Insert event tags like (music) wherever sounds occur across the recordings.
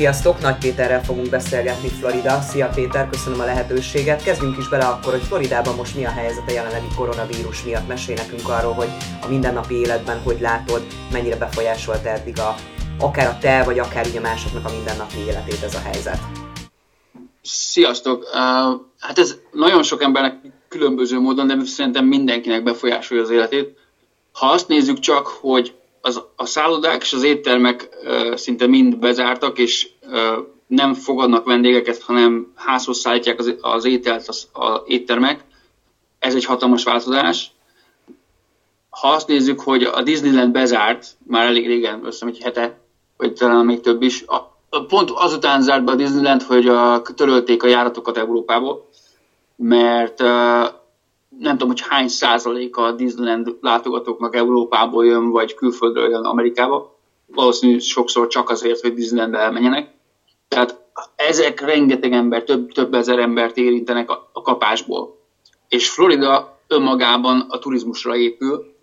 Sziasztok! Nagy Péterrel fogunk beszélgetni Florida. Szia Péter, köszönöm a lehetőséget. Kezdjünk is bele akkor, hogy Floridában most mi a helyzet a jelenlegi koronavírus miatt. Mesélj nekünk arról, hogy a mindennapi életben hogy látod, mennyire befolyásolta eddig a, akár a te, vagy akár ugye másoknak a mindennapi életét ez a helyzet. Sziasztok! Uh, hát ez nagyon sok embernek különböző módon, de szerintem mindenkinek befolyásolja az életét. Ha azt nézzük csak, hogy az, a szállodák és az éttermek uh, szinte mind bezártak, és uh, nem fogadnak vendégeket, hanem házhoz szállítják az, az ételt az, az éttermek. Ez egy hatalmas változás. Ha azt nézzük, hogy a Disneyland bezárt, már elég régen, azt egy hete, vagy talán még több is, a, pont azután zárt be a Disneyland, hogy a, törölték a járatokat Európából, mert uh, nem tudom, hogy hány százaléka a Disneyland látogatóknak Európából jön, vagy külföldről jön Amerikába. Valószínűleg sokszor csak azért, hogy Disneylandbe elmenjenek. Tehát ezek rengeteg ember, több, több ezer embert érintenek a, a kapásból. És Florida önmagában a turizmusra épül,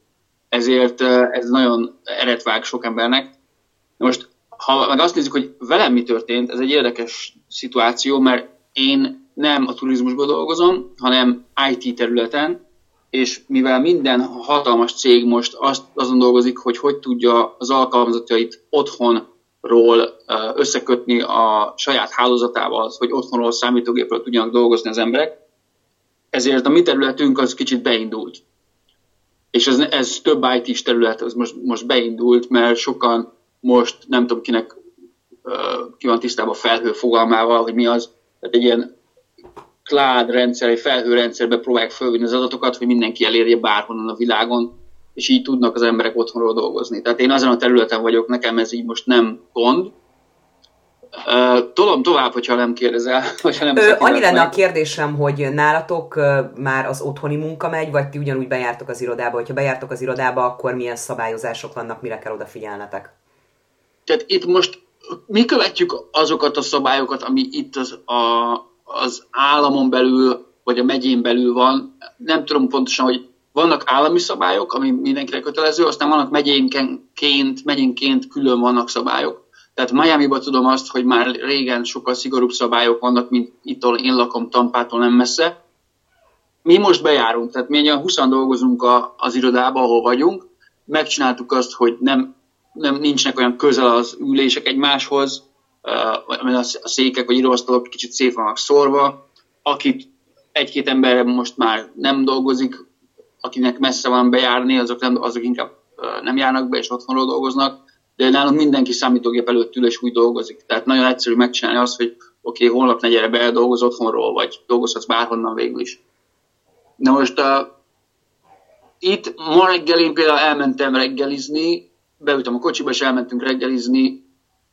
ezért ez nagyon eretvág sok embernek. Most, ha meg azt nézzük, hogy velem mi történt, ez egy érdekes szituáció, mert én nem a turizmusban dolgozom, hanem IT területen, és mivel minden hatalmas cég most azt, azon dolgozik, hogy hogy tudja az alkalmazottjait otthonról összekötni a saját hálózatával, hogy otthonról számítógépről tudjanak dolgozni az emberek, ezért a mi területünk az kicsit beindult. És ez, ez több IT-s terület, az most, most beindult, mert sokan most nem tudom kinek ki van tisztában a felhő fogalmával, hogy mi az, tehát egy ilyen cloud rendszer, egy felhőrendszerbe próbálják fölvinni az adatokat, hogy mindenki elérje bárhonnan a világon, és így tudnak az emberek otthonról dolgozni. Tehát én azon a területen vagyok, nekem ez így most nem gond. Uh, tolom tovább, hogyha nem kérdezel. (laughs) Hogyha nem Ö, annyi lenne a kérdésem, hogy nálatok uh, már az otthoni munka megy, vagy ti ugyanúgy bejártok az irodába? Hogyha bejártok az irodába, akkor milyen szabályozások vannak, mire kell odafigyelnetek? Tehát itt most mi követjük azokat a szabályokat, ami itt az, a, az államon belül, vagy a megyén belül van. Nem tudom pontosan, hogy vannak állami szabályok, ami mindenkire kötelező, aztán vannak megyénként, megyénként külön vannak szabályok. Tehát Miami-ban tudom azt, hogy már régen sokkal szigorúbb szabályok vannak, mint itt, ahol én lakom Tampától nem messze. Mi most bejárunk, tehát mi olyan 20 dolgozunk a, az irodában, ahol vagyunk. Megcsináltuk azt, hogy nem, nem nincsenek olyan közel az ülések egymáshoz, a székek vagy íróasztalok kicsit szét vannak szórva, akit egy-két ember most már nem dolgozik, akinek messze van bejárni, azok, nem, azok inkább nem járnak be, és otthonról dolgoznak, de nálunk mindenki számítógép előtt ül, és úgy dolgozik. Tehát nagyon egyszerű megcsinálni azt, hogy oké, okay, holnap ne gyere be, dolgoz otthonról, vagy dolgozhatsz bárhonnan végül is. Na most uh, itt ma reggel én például elmentem reggelizni, beültem a kocsiba, és elmentünk reggelizni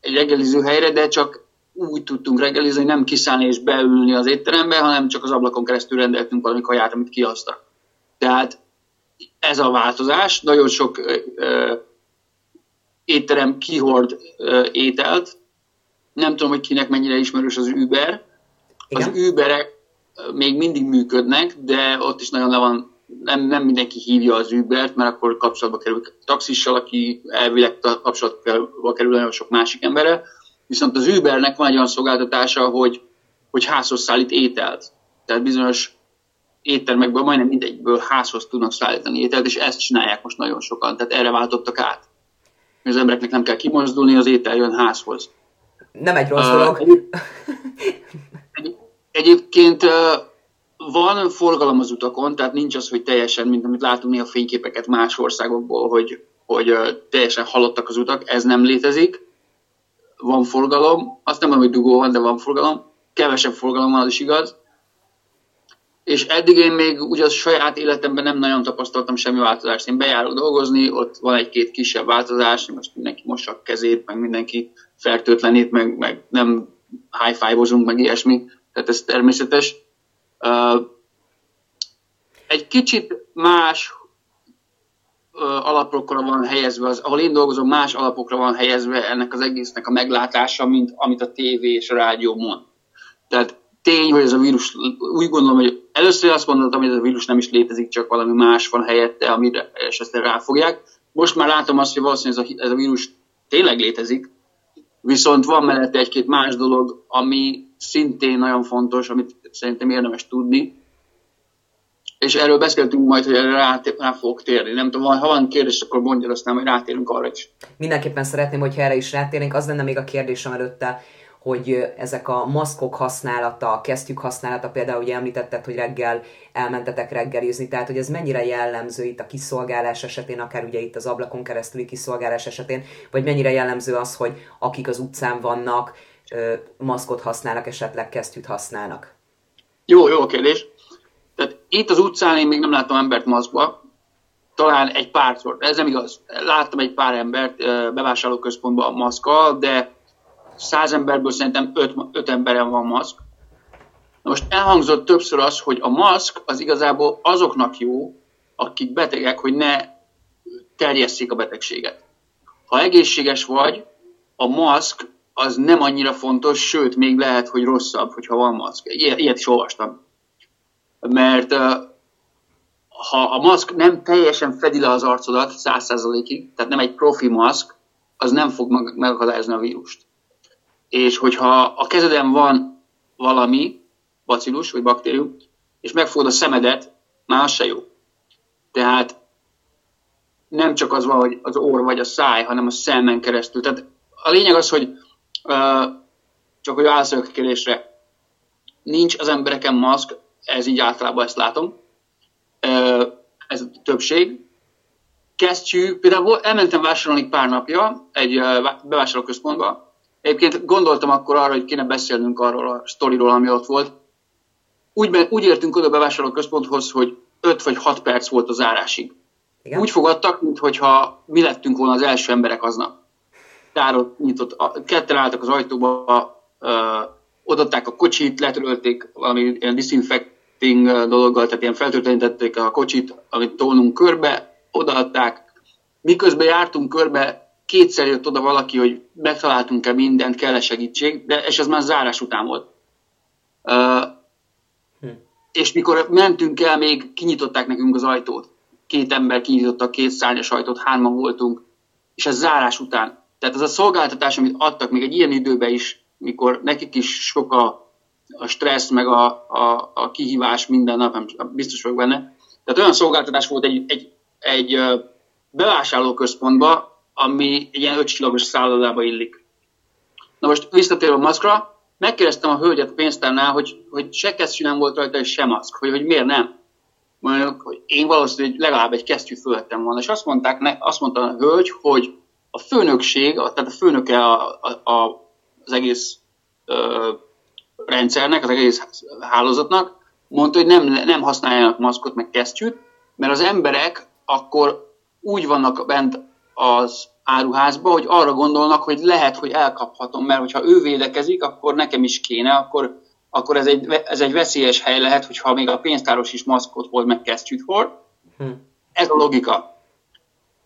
egy reggeliző helyre, de csak úgy tudtunk reggelizni, hogy nem kiszállni és beülni az étterembe, hanem csak az ablakon keresztül rendeltünk valami kaját, amit kihoztak. Tehát ez a változás. Nagyon sok ö, ö, étterem kihord ö, ételt. Nem tudom, hogy kinek mennyire ismerős az Uber. Igen? Az Uberek még mindig működnek, de ott is nagyon le van nem, nem mindenki hívja az Ubert, mert akkor kapcsolatba kerül taxissal, aki elvileg kapcsolatba kerül nagyon sok másik emberre. Viszont az Ubernek van egy olyan szolgáltatása, hogy, hogy házhoz szállít ételt. Tehát bizonyos éttermekből majdnem mindegyből házhoz tudnak szállítani ételt, és ezt csinálják most nagyon sokan. Tehát erre váltottak át. Az embereknek nem kell kimozdulni, az étel jön házhoz. Nem egy rossz dolog. Uh, egy, egyébként uh, van forgalom az utakon, tehát nincs az, hogy teljesen, mint amit látunk néha fényképeket más országokból, hogy, hogy teljesen halottak az utak, ez nem létezik. Van forgalom, azt nem mondom, hogy dugó van, de van forgalom. Kevesebb forgalom van, az is igaz. És eddig én még ugye a saját életemben nem nagyon tapasztaltam semmi változást. Én bejárok dolgozni, ott van egy-két kisebb változás, most mindenki mossa a kezét, meg mindenki fertőtlenít, meg, meg nem high five meg ilyesmi, tehát ez természetes egy kicsit más alapokra van helyezve, az, ahol én dolgozom, más alapokra van helyezve ennek az egésznek a meglátása, mint amit a tévé és a rádió mond. Tehát tény, hogy ez a vírus, úgy gondolom, hogy először azt gondoltam, hogy ez a vírus nem is létezik, csak valami más van helyette, amire esetleg ráfogják. Most már látom azt, hogy valószínűleg ez a, ez a vírus tényleg létezik, Viszont van mellette egy-két más dolog, ami szintén nagyon fontos, amit szerintem érdemes tudni, és erről beszéltünk majd, hogy erre rá, rá fogok térni. Nem tudom, ha van kérdés, akkor mondja, aztán majd rátérünk arra is. Mindenképpen szeretném, hogyha erre is rátérnénk. Az lenne még a kérdésem előtte, hogy ezek a maszkok használata, a kesztyűk használata, például ugye említetted, hogy reggel elmentetek reggelizni, tehát hogy ez mennyire jellemző itt a kiszolgálás esetén, akár ugye itt az ablakon keresztüli kiszolgálás esetén, vagy mennyire jellemző az, hogy akik az utcán vannak, maszkot használnak, esetleg kesztyűt használnak? Jó, jó a kérdés. Tehát itt az utcán én még nem láttam embert maszkba, talán egy párszor, ez nem igaz. Láttam egy pár embert bevásárlóközpontban maszkkal, de száz emberből szerintem öt, öt emberen van maszk. Most elhangzott többször az, hogy a maszk az igazából azoknak jó, akik betegek, hogy ne terjesszék a betegséget. Ha egészséges vagy, a maszk az nem annyira fontos, sőt, még lehet, hogy rosszabb, hogyha van maszk. Ilyet is olvastam. Mert ha a maszk nem teljesen fedi le az arcodat száz százalékig, tehát nem egy profi maszk, az nem fog megakadályozni a vírust és hogyha a kezeden van valami, bacillus vagy baktérium, és megfogod a szemedet, már az se jó. Tehát nem csak az van, hogy az orr vagy a száj, hanem a szemen keresztül. Tehát a lényeg az, hogy csak hogy válaszoljak a kérdésre, nincs az embereken maszk, ez így általában ezt látom, ez a többség. Kesztyű, például elmentem vásárolni pár napja egy bevásárlóközpontba, Egyébként gondoltam akkor arra, hogy kéne beszélnünk arról a sztoriról, ami ott volt. Úgy, úgy értünk oda a bevásárló központhoz, hogy 5 vagy 6 perc volt az zárásig. Igen? Úgy fogadtak, mintha mi lettünk volna az első emberek aznap. Tárot nyitott, ketten álltak az ajtóba, ö, odaadták a kocsit, letörölték valami ilyen disinfecting dologgal, tehát ilyen feltöltenítették a kocsit, amit tolnunk körbe, odaadták. Miközben jártunk körbe, kétszer jött oda valaki, hogy megtaláltunk-e mindent, kell-e segítség, de és ez már zárás után volt. Uh, hm. És mikor mentünk el, még kinyitották nekünk az ajtót. Két ember kinyitotta két szárnyas ajtót, hárman voltunk, és ez zárás után. Tehát ez a szolgáltatás, amit adtak még egy ilyen időben is, mikor nekik is sok a, a stressz, meg a, a, a kihívás minden nap, nem biztos vagyok benne. Tehát olyan szolgáltatás volt egy, egy, egy bevásárlóközpontban, ami egy ilyen ötcsillagos szállodába illik. Na most visszatérve a maszkra, megkérdeztem a hölgyet a pénztárnál, hogy, hogy se kesztyű nem volt rajta, és se maszk, hogy, hogy miért nem. Mondjuk, hogy én valószínűleg legalább egy kesztyű fölöttem volna. És azt, mondták, azt mondta a hölgy, hogy a főnökség, tehát a főnöke a, a, a, az egész ö, rendszernek, az egész hálózatnak, mondta, hogy nem, nem használjanak maszkot, meg kesztyűt, mert az emberek akkor úgy vannak bent az áruházba, hogy arra gondolnak, hogy lehet, hogy elkaphatom, mert hogyha ő védekezik, akkor nekem is kéne, akkor, akkor ez, egy, ez egy veszélyes hely lehet, hogyha még a pénztáros is maszkot hord, meg kesztyűt hord. Hm. Ez a logika.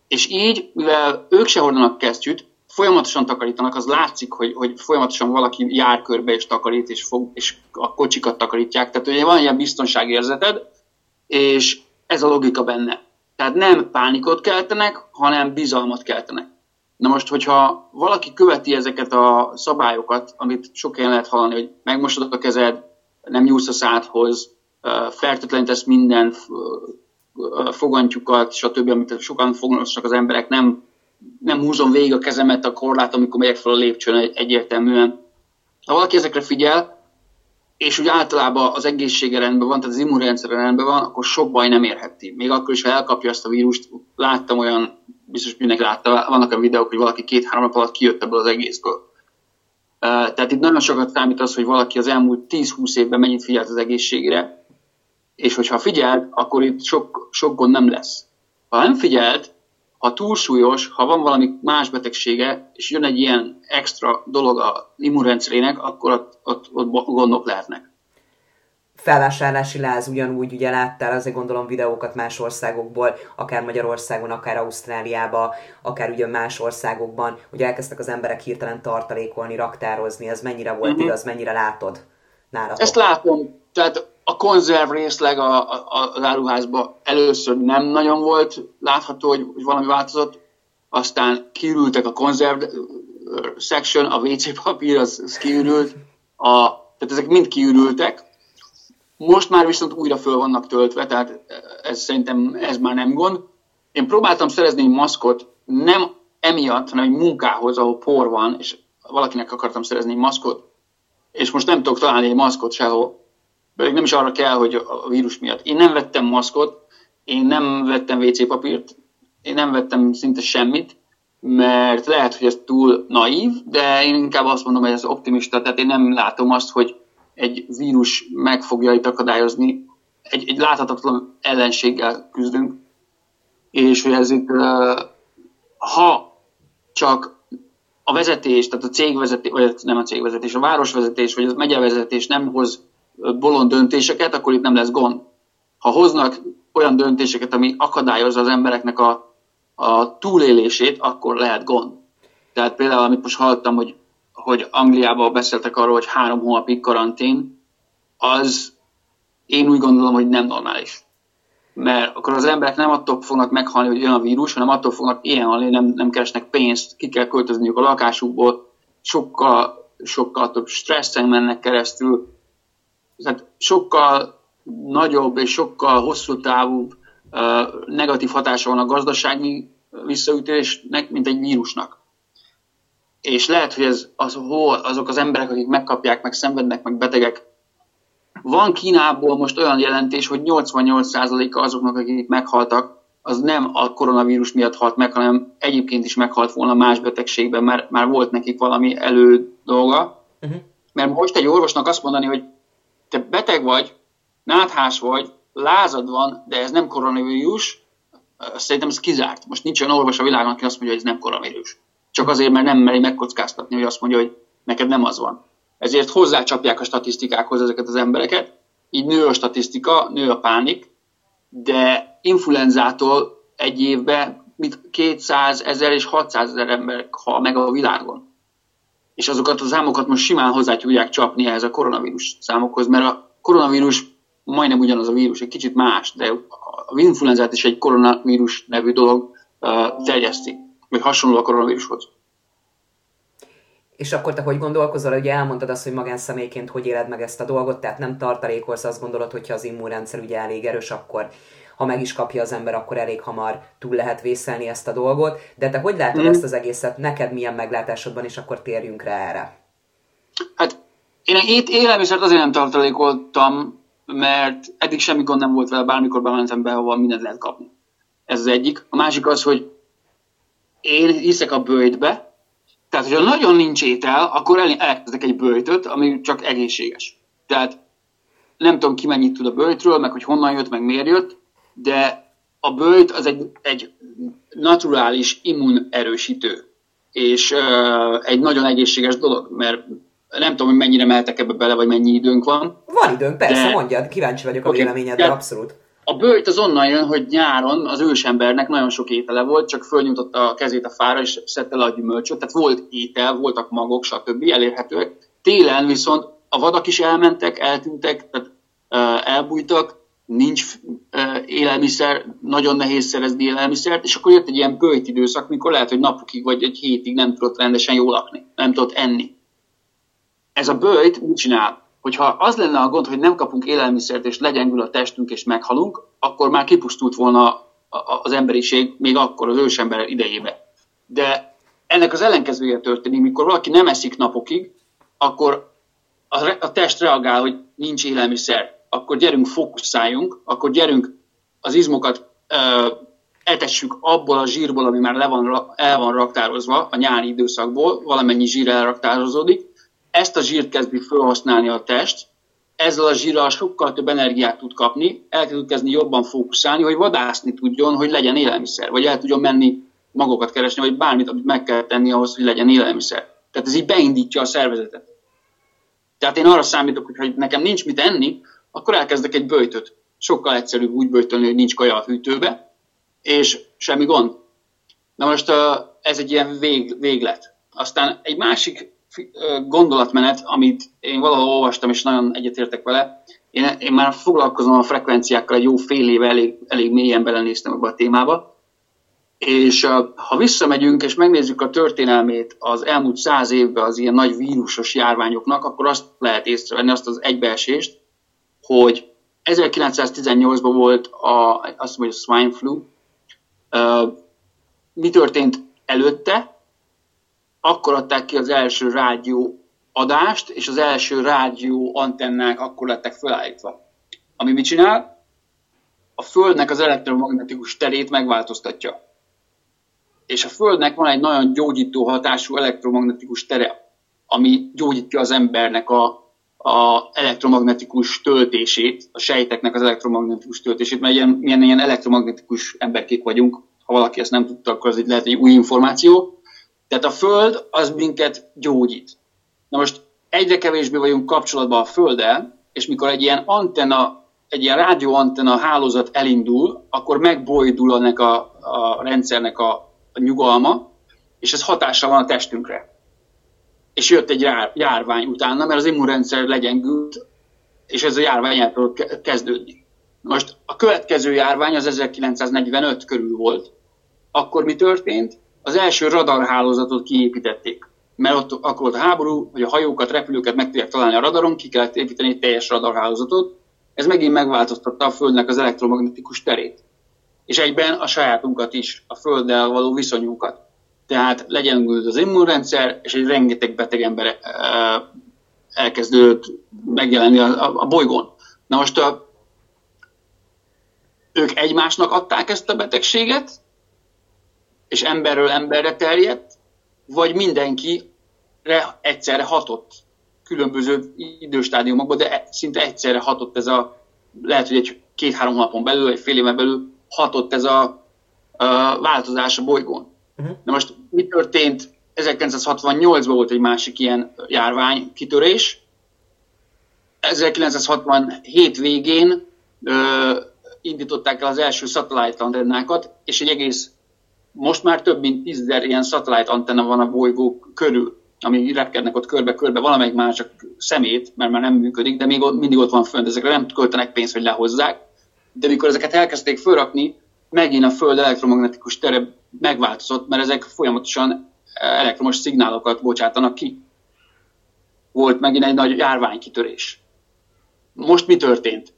És így, mivel ők se hordanak kesztyűt, folyamatosan takarítanak, az látszik, hogy, hogy folyamatosan valaki jár körbe és takarít, és, fog, és a kocsikat takarítják. Tehát ugye van ilyen biztonságérzeted, és ez a logika benne. Tehát nem pánikot keltenek, hanem bizalmat keltenek. Na most, hogyha valaki követi ezeket a szabályokat, amit sok helyen lehet hallani, hogy megmosod a kezed, nem nyúlsz a szádhoz, fertőtlenítesz minden fogantjukat, stb., amit sokan foglalkoznak az emberek, nem, nem húzom végig a kezemet a korlát, amikor megyek fel a lépcsőn egyértelműen. Ha valaki ezekre figyel, és úgy általában az egészsége rendben van, tehát az immunrendszer rendben van, akkor sok baj nem érheti. Még akkor is, ha elkapja ezt a vírust, láttam olyan, biztos mindenki látta, vannak a videók, hogy valaki két-három nap alatt kijött ebből az egészből. Tehát itt nagyon sokat számít az, hogy valaki az elmúlt 10-20 évben mennyit figyelt az egészségre, és hogyha figyelt, akkor itt sok, sok gond nem lesz. Ha nem figyelt, ha túlsúlyos, ha van valami más betegsége, és jön egy ilyen extra dolog a immunrendszerének, akkor ott, ott, ott gondok lehetnek. Felvásárlási láz ugyanúgy, ugye láttál azért gondolom videókat más országokból, akár Magyarországon, akár Ausztráliába, akár ugye más országokban, hogy elkezdtek az emberek hirtelen tartalékolni, raktározni, ez mennyire volt uh-huh. igaz, mennyire látod nálatok? Ezt látom, tehát a konzerv részleg a, a, az áruházban először nem nagyon volt látható, hogy, hogy valami változott, aztán kirültek a konzerv section, a WC papír, az, az kiürült, a, tehát ezek mind kiürültek. Most már viszont újra föl vannak töltve, tehát ez szerintem ez már nem gond. Én próbáltam szerezni egy maszkot, nem emiatt, hanem egy munkához, ahol por van, és valakinek akartam szerezni egy maszkot, és most nem tudok találni egy maszkot sehol, pedig nem is arra kell, hogy a vírus miatt. Én nem vettem maszkot, én nem vettem WC papírt, én nem vettem szinte semmit, mert lehet, hogy ez túl naív, de én inkább azt mondom, hogy ez optimista, tehát én nem látom azt, hogy egy vírus meg fogja itt akadályozni, egy, egy láthatatlan ellenséggel küzdünk, és hogy ez itt, ha csak a vezetés, tehát a cégvezetés, vagy nem a cégvezetés, a városvezetés, vagy a megyevezetés nem hoz bolond döntéseket, akkor itt nem lesz gond. Ha hoznak olyan döntéseket, ami akadályozza az embereknek a, a túlélését, akkor lehet gond. Tehát például, amit most hallottam, hogy, hogy Angliában beszéltek arról, hogy három hónapig karantén, az én úgy gondolom, hogy nem normális. Mert akkor az emberek nem attól fognak meghalni, hogy jön a vírus, hanem attól fognak ilyen halni, nem, nem keresnek pénzt, ki kell költözniük a lakásukból, sokkal, sokkal több stresszen mennek keresztül, tehát sokkal nagyobb és sokkal hosszú távú negatív hatása van a gazdasági visszaütésnek, mint egy vírusnak. És lehet, hogy ez az, hol azok az emberek, akik megkapják, meg szenvednek, meg betegek. Van Kínából most olyan jelentés, hogy 88%-a azoknak, akik meghaltak, az nem a koronavírus miatt halt meg, hanem egyébként is meghalt volna más betegségben, mert már volt nekik valami elő dolga. Uh-huh. Mert most egy orvosnak azt mondani, hogy te beteg vagy, náthás vagy, lázad van, de ez nem koronavírus, szerintem ez kizárt. Most nincs olyan orvos a világon, aki azt mondja, hogy ez nem koronavírus. Csak azért, mert nem meri megkockáztatni, hogy azt mondja, hogy neked nem az van. Ezért hozzácsapják a statisztikákhoz ezeket az embereket, így nő a statisztika, nő a pánik, de influenzától egy évben mint 200 ezer és 600 ezer ember hal meg a világon és azokat a számokat most simán hozzá tudják csapni ehhez a koronavírus számokhoz, mert a koronavírus majdnem ugyanaz a vírus, egy kicsit más, de a influenzát is egy koronavírus nevű dolog uh, terjeszti, vagy hasonló a koronavírushoz. És akkor te hogy gondolkozol, hogy elmondtad azt, hogy magánszemélyként hogy éled meg ezt a dolgot, tehát nem tartalékolsz, azt gondolod, hogyha az immunrendszer ugye elég erős, akkor ha meg is kapja az ember, akkor elég hamar túl lehet vészelni ezt a dolgot. De te hogy látod mm. ezt az egészet? Neked milyen meglátásodban, és akkor térjünk rá erre. Hát én itt élelmiszert azért nem tartalékoltam, mert eddig semmi gond nem volt vele, bármikor bementem be, ahol mindent lehet kapni. Ez az egyik. A másik az, hogy én hiszek a bőjtbe, tehát, hogyha nagyon nincs étel, akkor elkezdek egy bőjtöt, ami csak egészséges. Tehát nem tudom ki mennyit tud a bőjtről, meg hogy honnan jött, meg miért jött, de a bőjt az egy, egy naturális immunerősítő, és uh, egy nagyon egészséges dolog, mert nem tudom, hogy mennyire mehetek ebbe bele, vagy mennyi időnk van. Van időnk, persze, de... mondjad, kíváncsi vagyok a okay. véleményedre, abszolút. A bőjt az onnan jön, hogy nyáron az ősembernek nagyon sok étele volt, csak fölnyújtotta a kezét a fára, és szedte le a gyümölcsöt, tehát volt étel, voltak magok, stb. elérhetőek. Télen viszont a vadak is elmentek, eltűntek, tehát elbújtak, nincs élelmiszer, nagyon nehéz szerezni élelmiszert, és akkor jött egy ilyen bőjt időszak, mikor lehet, hogy napokig vagy egy hétig nem tudott rendesen jól lakni, nem tudott enni. Ez a bőjt mit csinál? Hogyha az lenne a gond, hogy nem kapunk élelmiszert, és legyengül a testünk, és meghalunk, akkor már kipusztult volna az emberiség még akkor, az ősember idejébe. De ennek az ellenkezője történik, mikor valaki nem eszik napokig, akkor a test reagál, hogy nincs élelmiszer, akkor gyerünk fókuszáljunk, akkor gyerünk az izmokat ö, etessük abból a zsírból, ami már le van, el van raktározva a nyári időszakból, valamennyi zsír elraktározódik, ezt a zsírt kezdi felhasználni a test, ezzel a zsírral sokkal több energiát tud kapni, el tud kezdeni jobban fókuszálni, hogy vadászni tudjon, hogy legyen élelmiszer, vagy el tudjon menni magokat keresni, vagy bármit, amit meg kell tenni ahhoz, hogy legyen élelmiszer. Tehát ez így beindítja a szervezetet. Tehát én arra számítok, hogy nekem nincs mit enni, akkor elkezdek egy böjtöt. Sokkal egyszerűbb úgy böjtölni, hogy nincs kaja a hűtőbe, és semmi gond. Na most ez egy ilyen vég, véglet. Aztán egy másik gondolatmenet, amit én valahol olvastam, és nagyon egyetértek vele, én, én már foglalkozom a frekvenciákkal egy jó fél éve, elég, elég mélyen belenéztem ebbe a témába, És ha visszamegyünk és megnézzük a történelmét az elmúlt száz évben az ilyen nagy vírusos járványoknak, akkor azt lehet észrevenni, azt az egybeesést, hogy 1918-ban volt a, azt mondja, swine flu. Mi történt előtte? Akkor adták ki az első rádió adást, és az első rádió antennák akkor lettek felállítva. Ami mit csinál? A Földnek az elektromagnetikus terét megváltoztatja. És a Földnek van egy nagyon gyógyító hatású elektromagnetikus tere, ami gyógyítja az embernek a, a elektromagnetikus töltését, a sejteknek az elektromagnetikus töltését, mert ilyen, milyen ilyen elektromagnetikus emberkék vagyunk, ha valaki ezt nem tudta, akkor az lehet egy új információ. Tehát a Föld az minket gyógyít. Na most egyre kevésbé vagyunk kapcsolatban a Földdel, és mikor egy ilyen antenna, egy ilyen rádióantenna hálózat elindul, akkor megbojdul ennek a, a rendszernek a, a nyugalma, és ez hatással van a testünkre. És jött egy jár, járvány utána, mert az immunrendszer legyengült, és ez a járvány el tudott kezdődni. Most a következő járvány az 1945 körül volt. Akkor mi történt? Az első radarhálózatot kiépítették mert ott akkor volt a háború, hogy a hajókat, repülőket meg tudják találni a radaron, ki kellett építeni egy teljes radarhálózatot. Ez megint megváltoztatta a Földnek az elektromagnetikus terét. És egyben a sajátunkat is, a Földdel való viszonyunkat. Tehát legyen az immunrendszer, és egy rengeteg beteg ember elkezdődött megjelenni a, a bolygón. Na most a, ők egymásnak adták ezt a betegséget, és emberről emberre terjedt, vagy mindenkire egyszerre hatott különböző időstádiumokban, de szinte egyszerre hatott ez a, lehet, hogy egy két-három napon belül, egy fél éven belül hatott ez a, a változás a bolygón. Uh-huh. Na most mi történt? 1968-ban volt egy másik ilyen járvány kitörés. 1967 végén ö, indították el az első satellite antennákat, és egy egész most már több mint tízezer ilyen satellite antenna van a bolygó körül, ami repkednek ott körbe-körbe, valamelyik már csak szemét, mert már nem működik, de még ott, mindig ott van fönt, ezekre nem költenek pénzt, hogy lehozzák. De mikor ezeket elkezdték fölrakni, megint a Föld elektromagnetikus tere megváltozott, mert ezek folyamatosan elektromos szignálokat bocsátanak ki. Volt megint egy nagy járványkitörés. Most mi történt?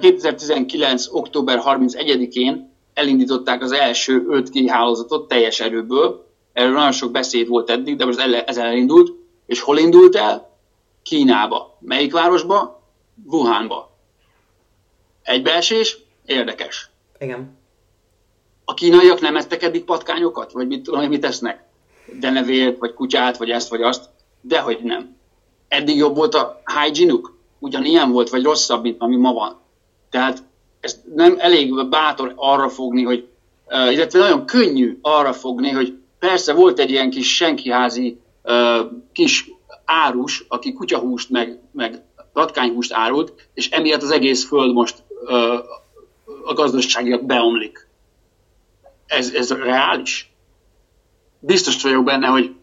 2019. október 31-én elindították az első 5G hálózatot teljes erőből. Erről nagyon sok beszéd volt eddig, de most ez elindult. És hol indult el? Kínába. Melyik városba? Wuhanba. Egybeesés? Érdekes. Igen. A kínaiak nem ettek eddig patkányokat? Vagy mit tudom, mit tesznek? Denevért, vagy kutyát, vagy ezt, vagy azt? Dehogy nem. Eddig jobb volt a hygiene ugyanilyen volt, vagy rosszabb, mint ami ma van. Tehát ez nem elég bátor arra fogni, hogy, illetve nagyon könnyű arra fogni, hogy persze volt egy ilyen kis senkiházi kis árus, aki kutyahúst meg, meg ratkányhúst árult, és emiatt az egész föld most a gazdaságiak beomlik. Ez, ez reális? Biztos vagyok benne, hogy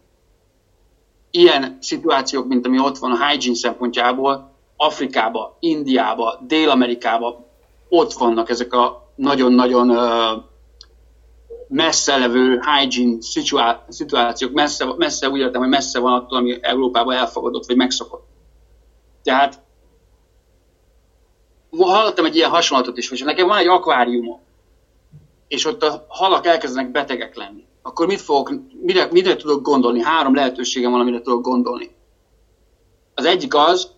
ilyen szituációk, mint ami ott van a hygiene szempontjából, Afrikába, Indiába, Dél-Amerikába ott vannak ezek a nagyon-nagyon uh, messze levő hygiene szituációk, messze, messze úgy értem, hogy messze van attól, ami Európában elfogadott, vagy megszokott. Tehát hallottam egy ilyen hasonlatot is, hogy nekem van egy akváriumom, és ott a halak elkezdenek betegek lenni, akkor mit fogok, mire, mire tudok gondolni? Három lehetőségem van, amire tudok gondolni. Az egyik az,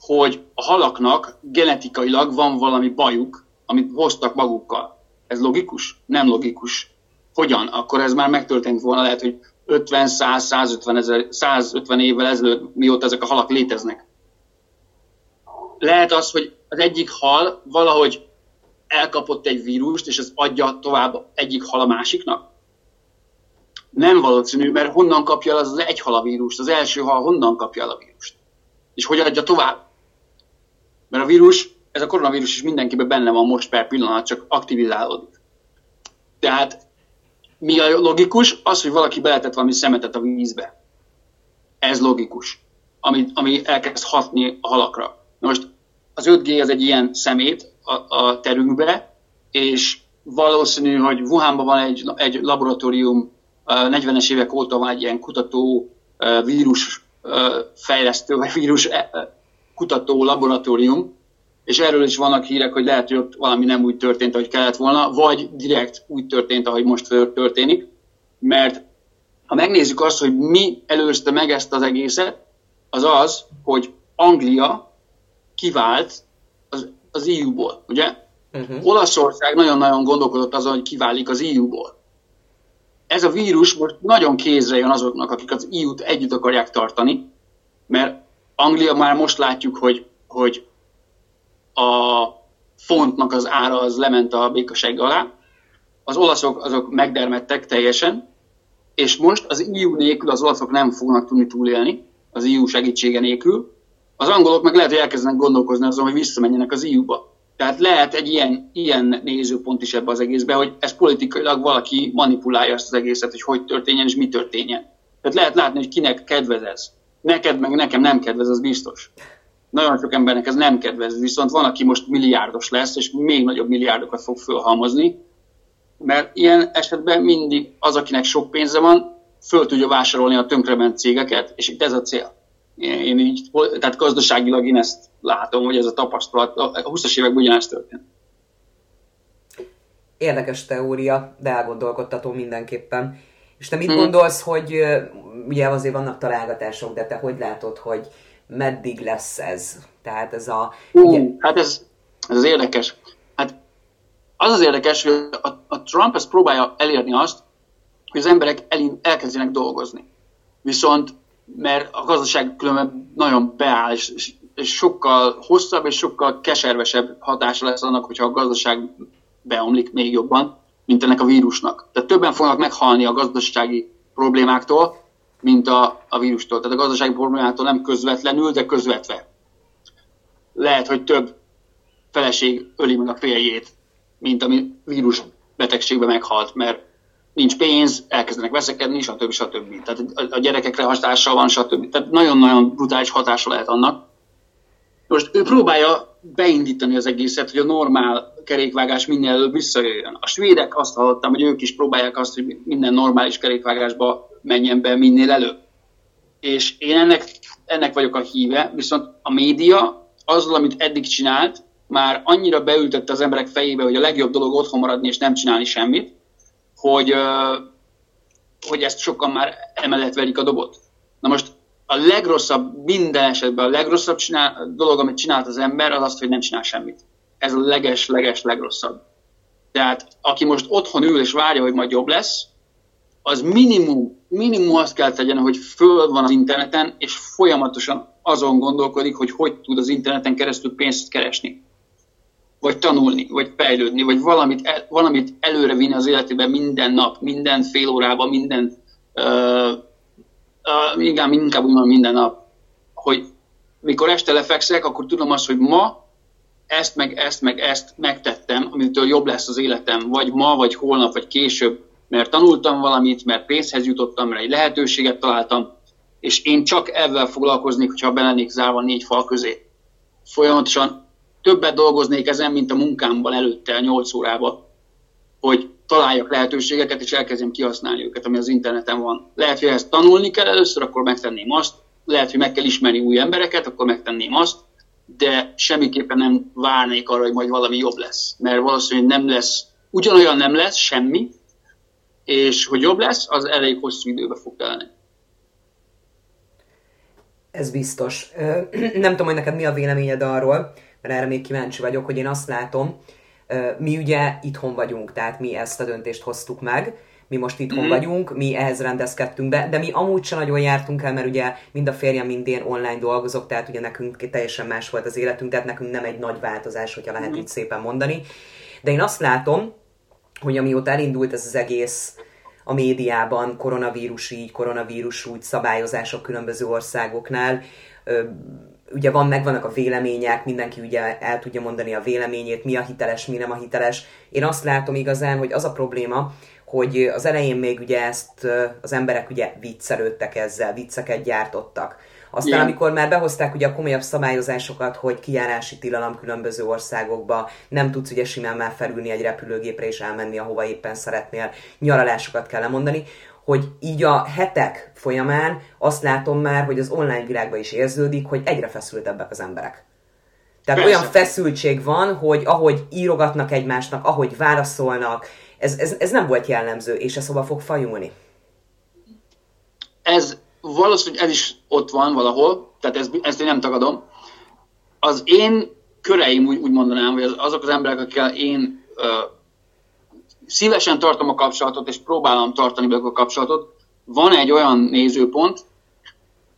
hogy a halaknak genetikailag van valami bajuk, amit hoztak magukkal. Ez logikus? Nem logikus. Hogyan? Akkor ez már megtörtént volna, lehet, hogy 50, 100, 150, ezer, 150 évvel ezelőtt, mióta ezek a halak léteznek. Lehet az, hogy az egyik hal valahogy elkapott egy vírust, és ez adja tovább egyik hal a másiknak? Nem valószínű, mert honnan kapja az az egy hal a vírust? Az első hal honnan kapja el a vírust? És hogy adja tovább? Mert a vírus, ez a koronavírus is mindenkiben benne van most per pillanat, csak aktivizálódik. Tehát mi a logikus? Az, hogy valaki beletett valami szemetet a vízbe. Ez logikus, ami, ami elkezd hatni a halakra. Na most az 5G az egy ilyen szemét a, a terünkbe, és valószínű, hogy Wuhanban van egy, egy laboratórium, 40-es évek óta van egy ilyen kutató vírus fejlesztő, vagy vírus kutató laboratórium, és erről is vannak hírek, hogy lehet, hogy ott valami nem úgy történt, ahogy kellett volna, vagy direkt úgy történt, ahogy most történik, mert ha megnézzük azt, hogy mi előzte meg ezt az egészet, az az, hogy Anglia kivált az, az EU-ból, ugye? Uh-huh. Olaszország nagyon-nagyon gondolkodott azon, hogy kiválik az EU-ból. Ez a vírus most nagyon kézre jön azoknak, akik az EU-t együtt akarják tartani, mert Anglia már most látjuk, hogy, hogy a fontnak az ára az lement a békaseg alá, az olaszok azok megdermettek teljesen, és most az EU nélkül az olaszok nem fognak tudni túlélni, az EU segítsége nélkül, az angolok meg lehet, hogy elkezdenek gondolkozni azon, hogy visszamenjenek az EU-ba. Tehát lehet egy ilyen, ilyen nézőpont is ebbe az egészbe, hogy ez politikailag valaki manipulálja ezt az egészet, hogy hogy történjen és mi történjen. Tehát lehet látni, hogy kinek kedvez ez. Neked meg nekem nem kedvez, az biztos. Nagyon sok embernek ez nem kedvez, viszont van, aki most milliárdos lesz, és még nagyobb milliárdokat fog fölhalmozni, mert ilyen esetben mindig az, akinek sok pénze van, föl tudja vásárolni a tönkrement cégeket, és itt ez a cél. Én így, tehát gazdaságilag én ezt látom, hogy ez a tapasztalat, a 20-as években ugyanezt történt. Érdekes teória, de elgondolkodtató mindenképpen. És te mit hmm. gondolsz, hogy ugye azért vannak találgatások, de te hogy látod, hogy meddig lesz ez? Tehát ez a... Uh, ugye... Hát ez, ez az érdekes. Hát az az érdekes, hogy a, a Trump ezt próbálja elérni azt, hogy az emberek el, elkezdjenek dolgozni. Viszont mert a gazdaság különben nagyon beáll, és, és sokkal hosszabb és sokkal keservesebb hatása lesz annak, hogyha a gazdaság beomlik még jobban, mint ennek a vírusnak. Tehát többen fognak meghalni a gazdasági problémáktól, mint a, a vírustól. Tehát a gazdasági problémától nem közvetlenül, de közvetve. Lehet, hogy több feleség öli meg a férjét, mint ami vírus betegségbe meghalt, mert nincs pénz, elkezdenek veszekedni, stb. stb. Tehát a gyerekekre hatással van, stb. Tehát nagyon-nagyon brutális hatása lehet annak. Most ő próbálja beindítani az egészet, hogy a normál kerékvágás minél előbb visszajöjjön. A svédek azt hallottam, hogy ők is próbálják azt, hogy minden normális kerékvágásba menjen be minél előbb. És én ennek, ennek vagyok a híve, viszont a média azzal, amit eddig csinált, már annyira beültette az emberek fejébe, hogy a legjobb dolog otthon maradni és nem csinálni semmit, hogy, hogy ezt sokan már emellett verik a dobot. Na most a legrosszabb, minden esetben a legrosszabb csinál, dolog, amit csinált az ember, az az, hogy nem csinál semmit. Ez a leges, leges, legrosszabb. Tehát aki most otthon ül és várja, hogy majd jobb lesz, az minimum, minimum azt kell tegyen, hogy föl van az interneten, és folyamatosan azon gondolkodik, hogy hogy tud az interneten keresztül pénzt keresni vagy tanulni, vagy fejlődni, vagy valamit, el, valamit előre vinni az életében minden nap, minden fél órában, minden, uh, uh, inkább, inkább úgy minden nap, hogy mikor este lefekszek, akkor tudom azt, hogy ma ezt, meg ezt, meg ezt megtettem, amitől jobb lesz az életem, vagy ma, vagy holnap, vagy később, mert tanultam valamit, mert pénzhez jutottam, mert egy lehetőséget találtam, és én csak ezzel foglalkoznék, hogyha belennék zárva négy fal közé. Folyamatosan többet dolgoznék ezen, mint a munkámban előtte, 8 órába, hogy találjak lehetőségeket, és elkezdjem kihasználni őket, ami az interneten van. Lehet, hogy ezt tanulni kell először, akkor megtenném azt, lehet, hogy meg kell ismerni új embereket, akkor megtenném azt, de semmiképpen nem várnék arra, hogy majd valami jobb lesz. Mert valószínűleg nem lesz, ugyanolyan nem lesz semmi, és hogy jobb lesz, az elég hosszú időbe fog telni. Ez biztos. (clears throat) Nem tudom, hogy neked mi a véleményed arról, mert erre még kíváncsi vagyok, hogy én azt látom, mi ugye itthon vagyunk, tehát mi ezt a döntést hoztuk meg, mi most itthon mm. vagyunk, mi ehhez rendezkedtünk be, de mi amúgy sem nagyon jártunk el, mert ugye mind a férjem, mind én online dolgozok, tehát ugye nekünk teljesen más volt az életünk, tehát nekünk nem egy nagy változás, hogyha lehet mm. így szépen mondani. De én azt látom, hogy amióta elindult ez az egész a médiában, koronavírus így, koronavírus úgy, szabályozások különböző országoknál, ugye van, megvannak a vélemények, mindenki ugye el tudja mondani a véleményét, mi a hiteles, mi nem a hiteles. Én azt látom igazán, hogy az a probléma, hogy az elején még ugye ezt az emberek ugye viccelődtek ezzel, vicceket gyártottak. Aztán Igen. amikor már behozták ugye a komolyabb szabályozásokat, hogy kijárási tilalom különböző országokba, nem tudsz ugye simán már felülni egy repülőgépre és elmenni, ahova éppen szeretnél, nyaralásokat kell lemondani, hogy így a hetek folyamán azt látom már, hogy az online világban is érződik, hogy egyre feszültebbek az emberek. Tehát Persze. olyan feszültség van, hogy ahogy írogatnak egymásnak, ahogy válaszolnak, ez, ez, ez nem volt jellemző, és ez hova fog fajulni? Ez valószínűleg ez is ott van valahol, tehát ez, ezt én nem tagadom. Az én köreim úgy, úgy mondanám, hogy az, azok az emberek, akikkel én ö, szívesen tartom a kapcsolatot, és próbálom tartani be a kapcsolatot, van egy olyan nézőpont,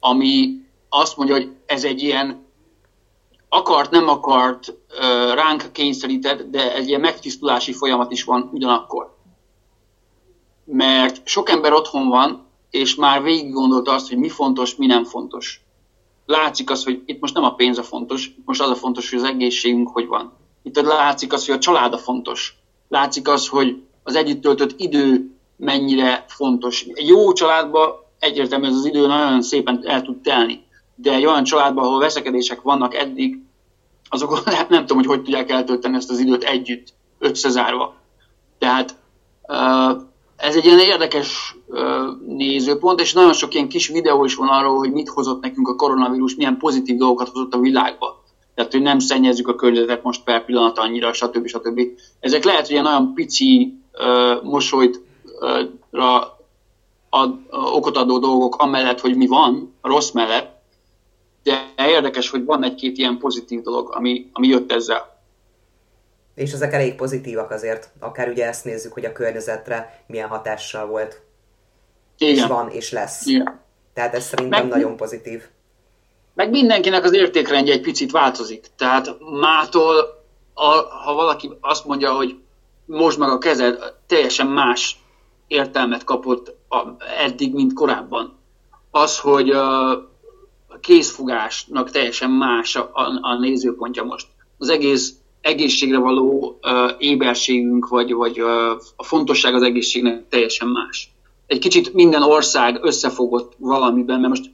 ami azt mondja, hogy ez egy ilyen akart, nem akart, ránk kényszerített, de egy ilyen megtisztulási folyamat is van ugyanakkor. Mert sok ember otthon van, és már végig gondolta azt, hogy mi fontos, mi nem fontos. Látszik az, hogy itt most nem a pénz a fontos, most az a fontos, hogy az egészségünk hogy van. Itt látszik az, hogy a család a fontos. Látszik az, hogy az együtt töltött idő mennyire fontos. Egy jó családban egyértelműen ez az idő nagyon szépen el tud telni. De egy olyan családban, ahol veszekedések vannak eddig, azok (laughs) hát nem tudom, hogy hogy tudják eltölteni ezt az időt együtt, összezárva. Tehát ez egy ilyen érdekes nézőpont, és nagyon sok ilyen kis videó is van arról, hogy mit hozott nekünk a koronavírus, milyen pozitív dolgokat hozott a világba. Tehát, hogy nem szennyezzük a környezetet most per pillanat annyira, stb. stb. Ezek lehet, hogy ilyen olyan pici uh, mosolytra ad, uh, okot adó dolgok, amellett, hogy mi van, a rossz mellett, de érdekes, hogy van egy-két ilyen pozitív dolog, ami, ami jött ezzel. És ezek elég pozitívak azért, akár ugye ezt nézzük, hogy a környezetre milyen hatással volt. Igen. És van, és lesz. Igen. Tehát ez szerintem meg, nagyon pozitív. Meg mindenkinek az értékrendje egy picit változik. Tehát mától, a, ha valaki azt mondja, hogy most meg a kezed, teljesen más értelmet kapott a, eddig, mint korábban. Az, hogy a készfogásnak teljesen más a, a, a nézőpontja most. Az egész egészségre való uh, éberségünk, vagy, vagy uh, a fontosság az egészségnek teljesen más. Egy kicsit minden ország összefogott valamiben, mert most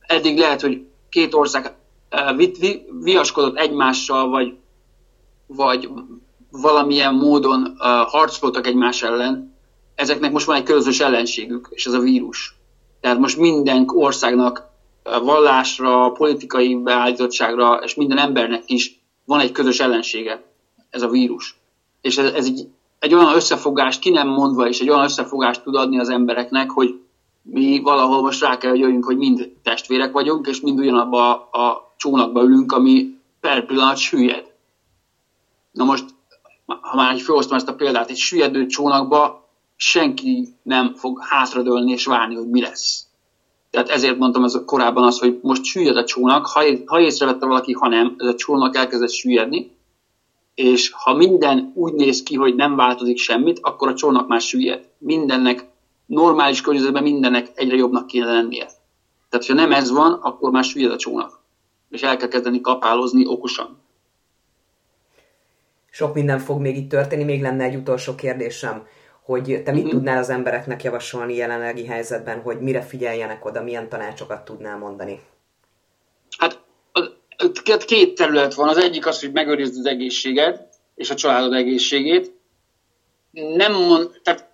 eddig lehet, hogy két ország vi, vi, viaskodott egymással, vagy, vagy valamilyen módon harcoltak egymás ellen, ezeknek most van egy közös ellenségük, és ez a vírus. Tehát most minden országnak vallásra, politikai beállítottságra, és minden embernek is van egy közös ellensége, ez a vírus. És ez, ez egy, egy olyan összefogást, ki nem mondva, és egy olyan összefogást tud adni az embereknek, hogy mi valahol most rá kell, jöjjünk, hogy mind testvérek vagyunk, és mind ugyanabba a, a csónakba ülünk, ami per pillanat süllyed. Na most, ha már így felhoztam ezt a példát, egy süllyedő csónakba senki nem fog hátradőlni és várni, hogy mi lesz. Tehát ezért mondtam ez korábban az, hogy most süllyed a csónak, ha, ha észrevette valaki, ha nem, ez a csónak elkezdett süllyedni, és ha minden úgy néz ki, hogy nem változik semmit, akkor a csónak már süllyed. Mindennek, normális környezetben mindennek egyre jobbnak kéne lennie. Tehát, ha nem ez van, akkor már süllyed a csónak. És el kell kezdeni kapálozni okosan. Sok minden fog még itt történni, még lenne egy utolsó kérdésem hogy te mit uh-huh. tudnál az embereknek javasolni jelenlegi helyzetben, hogy mire figyeljenek oda, milyen tanácsokat tudnál mondani? Hát két terület van. Az egyik az, hogy megőrizd az egészséged, és a családod egészségét. Nem mond, tehát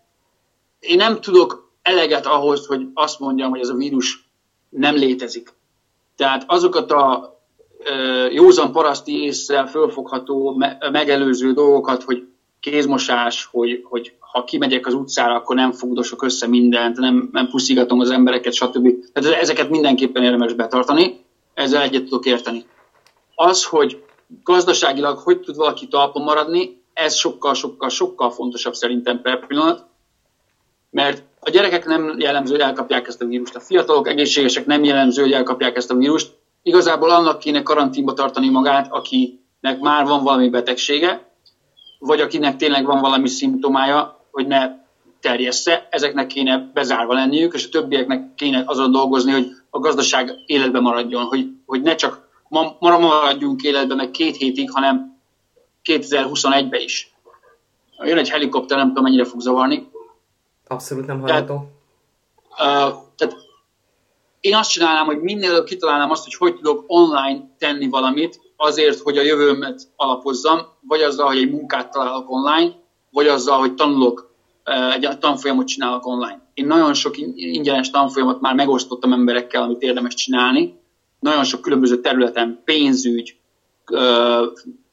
én nem tudok eleget ahhoz, hogy azt mondjam, hogy ez a vírus nem létezik. Tehát azokat a józan paraszti észre fölfogható, megelőző dolgokat, hogy kézmosás, hogy, hogy ha kimegyek az utcára, akkor nem fogdosok össze mindent, nem, nem puszigatom az embereket, stb. Tehát ezeket mindenképpen érdemes betartani, ezzel egyet tudok érteni. Az, hogy gazdaságilag hogy tud valaki talpon maradni, ez sokkal, sokkal, sokkal fontosabb szerintem per pillanat, mert a gyerekek nem jellemző, hogy elkapják ezt a vírust, a fiatalok egészségesek nem jellemző, hogy elkapják ezt a vírust. Igazából annak kéne karanténba tartani magát, akinek már van valami betegsége, vagy akinek tényleg van valami szimptomája, hogy ne terjessze, ezeknek kéne bezárva lenniük, és a többieknek kéne azon dolgozni, hogy a gazdaság életbe maradjon, hogy, hogy ne csak ma, ma maradjunk életbe meg két hétig, hanem 2021-ben is. Jön egy helikopter, nem tudom mennyire fog zavarni. Abszolút nem hallható. Tehát, uh, tehát én azt csinálnám, hogy minél előbb kitalálnám azt, hogy hogy tudok online tenni valamit, azért, hogy a jövőmet alapozzam, vagy azzal, hogy egy munkát találok online, vagy azzal, hogy tanulok, egy tanfolyamot csinálok online. Én nagyon sok ingyenes tanfolyamot már megosztottam emberekkel, amit érdemes csinálni. Nagyon sok különböző területen, pénzügy,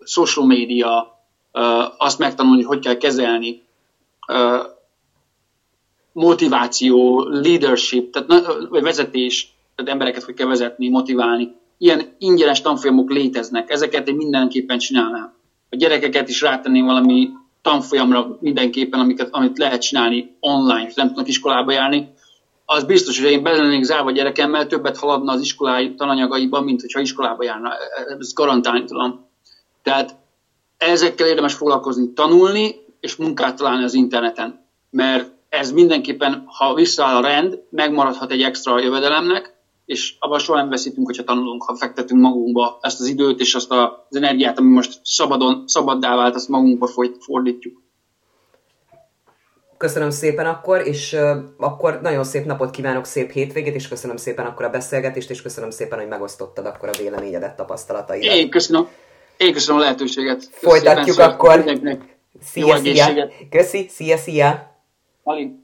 social media, azt megtanulni, hogy kell kezelni, motiváció, leadership, tehát, vagy vezetés, tehát embereket hogy kell vezetni, motiválni. Ilyen ingyenes tanfolyamok léteznek, ezeket én mindenképpen csinálnám. A gyerekeket is rátenném valami tanfolyamra mindenképpen, amiket, amit lehet csinálni online, nem tudnak iskolába járni, az biztos, hogy én belelennék zárva gyerekemmel, többet haladna az iskolái tananyagaiban, mint hogyha iskolába járna. Ezt garantálni tudom. Tehát ezekkel érdemes foglalkozni, tanulni, és munkát találni az interneten. Mert ez mindenképpen, ha visszaáll a rend, megmaradhat egy extra jövedelemnek, és abban soha nem veszítünk, hogyha tanulunk, ha fektetünk magunkba ezt az időt és azt az energiát, ami most szabadon, szabaddá vált, azt magunkba fordítjuk. Köszönöm szépen akkor, és uh, akkor nagyon szép napot kívánok, szép hétvégét, és köszönöm szépen akkor a beszélgetést, és köszönöm szépen, hogy megosztottad akkor a véleményedet, tapasztalataidat. Én köszönöm. Én köszönöm a lehetőséget. Folytatjuk akkor. Szia, szia. Köszi, szia, szia. Colin,